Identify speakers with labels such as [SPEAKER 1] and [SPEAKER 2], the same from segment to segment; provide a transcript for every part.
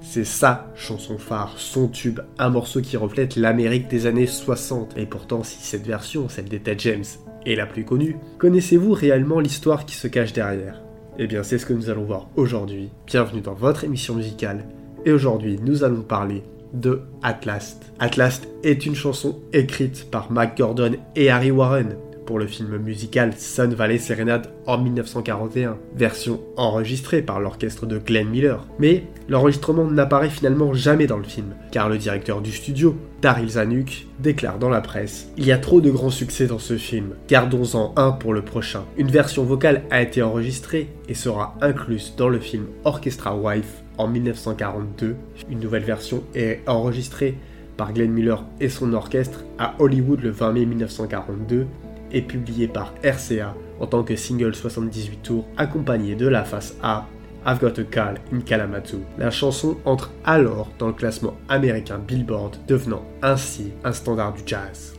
[SPEAKER 1] C'est sa chanson phare, son tube, un morceau qui reflète l'Amérique des années 60. Et pourtant, si cette version, celle d'Etta James, est la plus connue, connaissez-vous réellement l'histoire qui se cache derrière? Eh bien, c'est ce que nous allons voir aujourd'hui. Bienvenue dans votre émission musicale. Et aujourd'hui, nous allons parler de Atlas. Atlas est une chanson écrite par Mac Gordon et Harry Warren, pour le film musical Sun Valley Serenade en 1941, version enregistrée par l'orchestre de Glenn Miller. Mais l'enregistrement n'apparaît finalement jamais dans le film, car le directeur du studio, Daryl Zanuck, déclare dans la presse Il y a trop de grands succès dans ce film, gardons-en un pour le prochain. Une version vocale a été enregistrée et sera incluse dans le film Orchestra Wife en 1942. Une nouvelle version est enregistrée par Glenn Miller et son orchestre à Hollywood le 20 mai 1942 et publié par RCA en tant que single 78 tours accompagné de la face A I've Got a Call in Kalamazoo. La chanson entre alors dans le classement américain Billboard, devenant ainsi un standard du jazz.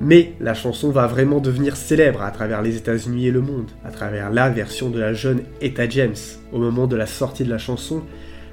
[SPEAKER 1] Mais la chanson va vraiment devenir célèbre à travers les États-Unis et le monde, à travers la version de la jeune Etta James. Au moment de la sortie de la chanson,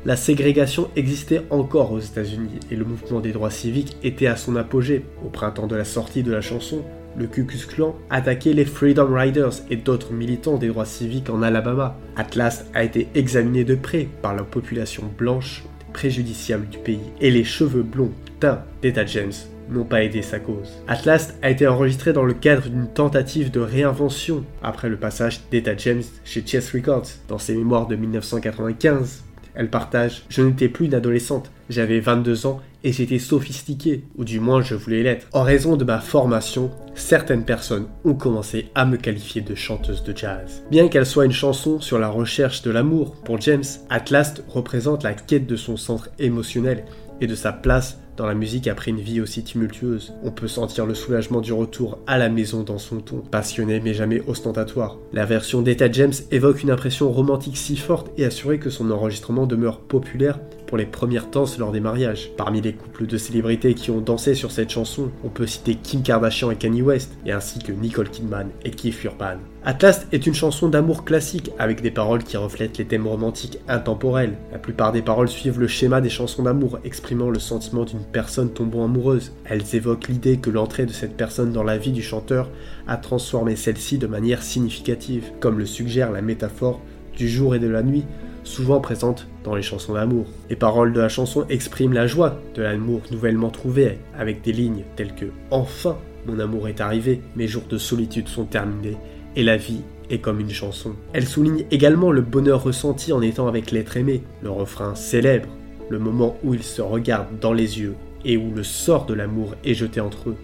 [SPEAKER 1] la ségrégation existait encore aux États-Unis et le mouvement des droits civiques était à son apogée. Au printemps de la sortie de la chanson, le Ku Klux Klan attaquait les Freedom Riders et d'autres militants des droits civiques en Alabama. Atlas a été examiné de près par la population blanche préjudiciable du pays et les cheveux blonds teints d'Etta James n'ont pas aidé sa cause. Atlas a été enregistré dans le cadre d'une tentative de réinvention après le passage d'Etta James chez Chess Records. Dans ses mémoires de 1995, elle partage Je n'étais plus une adolescente, j'avais 22 ans et j'étais sophistiquée, ou du moins je voulais l'être. En raison de ma formation, certaines personnes ont commencé à me qualifier de chanteuse de jazz. Bien qu'elle soit une chanson sur la recherche de l'amour pour James, Atlas représente la quête de son centre émotionnel et de sa place dans la musique après une vie aussi tumultueuse. On peut sentir le soulagement du retour à la maison dans son ton, passionné mais jamais ostentatoire. La version d'Etta James évoque une impression romantique si forte et assurée que son enregistrement demeure populaire pour les premières danses lors des mariages. Parmi les couples de célébrités qui ont dansé sur cette chanson, on peut citer Kim Kardashian et Kanye West, et ainsi que Nicole Kidman et Keith Urban. Atlas est une chanson d'amour classique avec des paroles qui reflètent les thèmes romantiques intemporels. La plupart des paroles suivent le schéma des chansons d'amour, exprimant le sentiment d'une personne tombant amoureuse. Elles évoquent l'idée que l'entrée de cette personne dans la vie du chanteur a transformé celle-ci de manière significative, comme le suggère la métaphore du jour et de la nuit, souvent présente dans les chansons d'amour. Les paroles de la chanson expriment la joie de l'amour nouvellement trouvé, avec des lignes telles que Enfin, mon amour est arrivé, mes jours de solitude sont terminés et la vie est comme une chanson. Elle souligne également le bonheur ressenti en étant avec l'être aimé. Le refrain célèbre le moment où ils se regardent dans les yeux et où le sort de l'amour est jeté entre eux,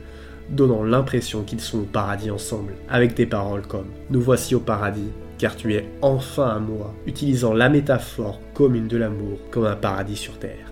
[SPEAKER 1] donnant l'impression qu'ils sont au paradis ensemble, avec des paroles comme ⁇ Nous voici au paradis, car tu es enfin à moi ⁇ utilisant la métaphore commune de l'amour comme un paradis sur Terre.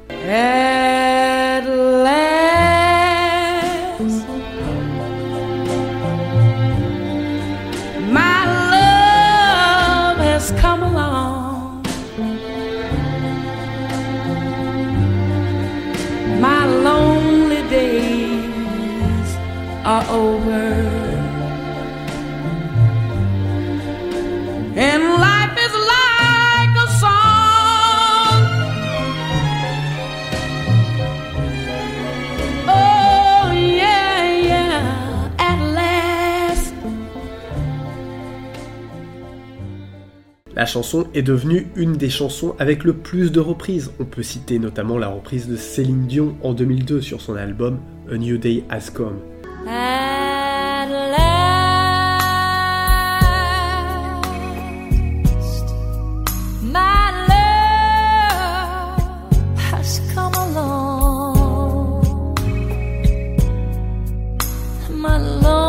[SPEAKER 1] La chanson est devenue une des chansons avec le plus de reprises. On peut citer notamment la reprise de Céline Dion en 2002 sur son album A New Day Has Come. my love.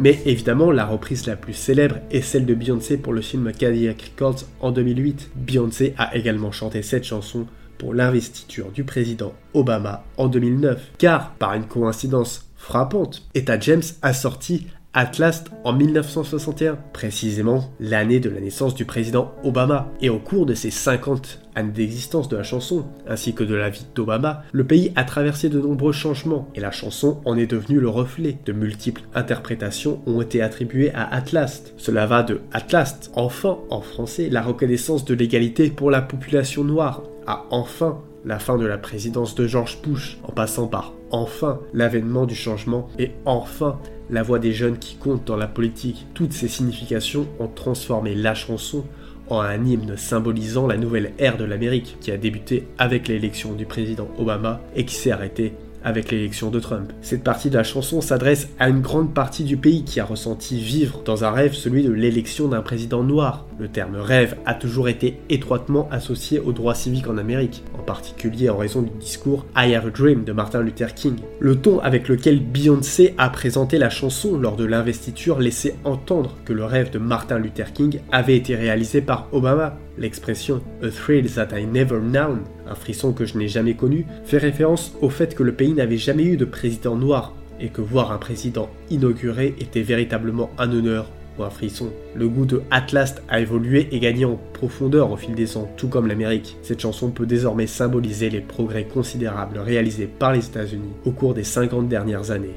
[SPEAKER 1] Mais évidemment, la reprise la plus célèbre est celle de Beyoncé pour le film Cadillac Records en 2008. Beyoncé a également chanté cette chanson pour l'investiture du président Obama en 2009. Car, par une coïncidence frappante, Etta James a sorti Atlas en 1961, précisément l'année de la naissance du président Obama. Et au cours de ces 50 années d'existence de la chanson, ainsi que de la vie d'Obama, le pays a traversé de nombreux changements, et la chanson en est devenue le reflet. De multiples interprétations ont été attribuées à Atlas. Cela va de Atlas, enfin en français, la reconnaissance de l'égalité pour la population noire, à enfin la fin de la présidence de George Bush, en passant par enfin l'avènement du changement et enfin la voix des jeunes qui comptent dans la politique. Toutes ces significations ont transformé la chanson en un hymne symbolisant la nouvelle ère de l'Amérique qui a débuté avec l'élection du président Obama et qui s'est arrêtée avec l'élection de Trump. Cette partie de la chanson s'adresse à une grande partie du pays qui a ressenti vivre dans un rêve celui de l'élection d'un président noir. Le terme rêve a toujours été étroitement associé aux droits civiques en Amérique, en particulier en raison du discours I Have a Dream de Martin Luther King. Le ton avec lequel Beyoncé a présenté la chanson lors de l'investiture laissait entendre que le rêve de Martin Luther King avait été réalisé par Obama. L'expression A thrill that I never known, un frisson que je n'ai jamais connu, fait référence au fait que le pays n'avait jamais eu de président noir et que voir un président inauguré était véritablement un honneur ou un frisson. Le goût de Atlas a évolué et gagné en profondeur au fil des ans, tout comme l'Amérique. Cette chanson peut désormais symboliser les progrès considérables réalisés par les États-Unis au cours des 50 dernières années.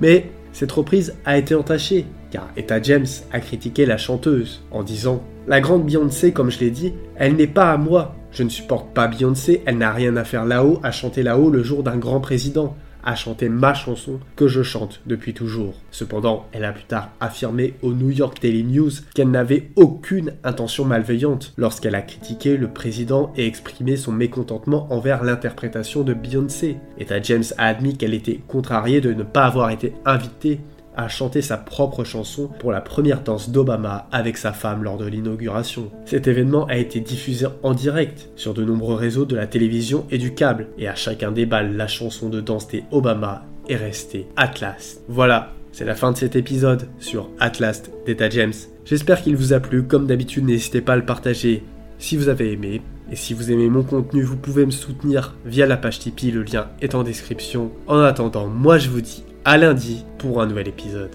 [SPEAKER 1] Mais cette reprise a été entachée, car Etta James a critiqué la chanteuse en disant La grande Beyoncé, comme je l'ai dit, elle n'est pas à moi. Je ne supporte pas Beyoncé, elle n'a rien à faire là-haut, à chanter là-haut le jour d'un grand président à chanter ma chanson que je chante depuis toujours. Cependant, elle a plus tard affirmé au New York Daily News qu'elle n'avait aucune intention malveillante lorsqu'elle a critiqué le président et exprimé son mécontentement envers l'interprétation de Beyoncé. Etta James a admis qu'elle était contrariée de ne pas avoir été invitée a chanté sa propre chanson pour la première danse d'Obama avec sa femme lors de l'inauguration. Cet événement a été diffusé en direct sur de nombreux réseaux de la télévision et du câble, et à chacun des balles, la chanson de danse des Obama est restée Atlas. Voilà, c'est la fin de cet épisode sur Atlas d'Etta James. J'espère qu'il vous a plu, comme d'habitude n'hésitez pas à le partager si vous avez aimé. Et si vous aimez mon contenu, vous pouvez me soutenir via la page Tipeee, le lien est en description. En attendant, moi je vous dis à lundi pour un nouvel épisode.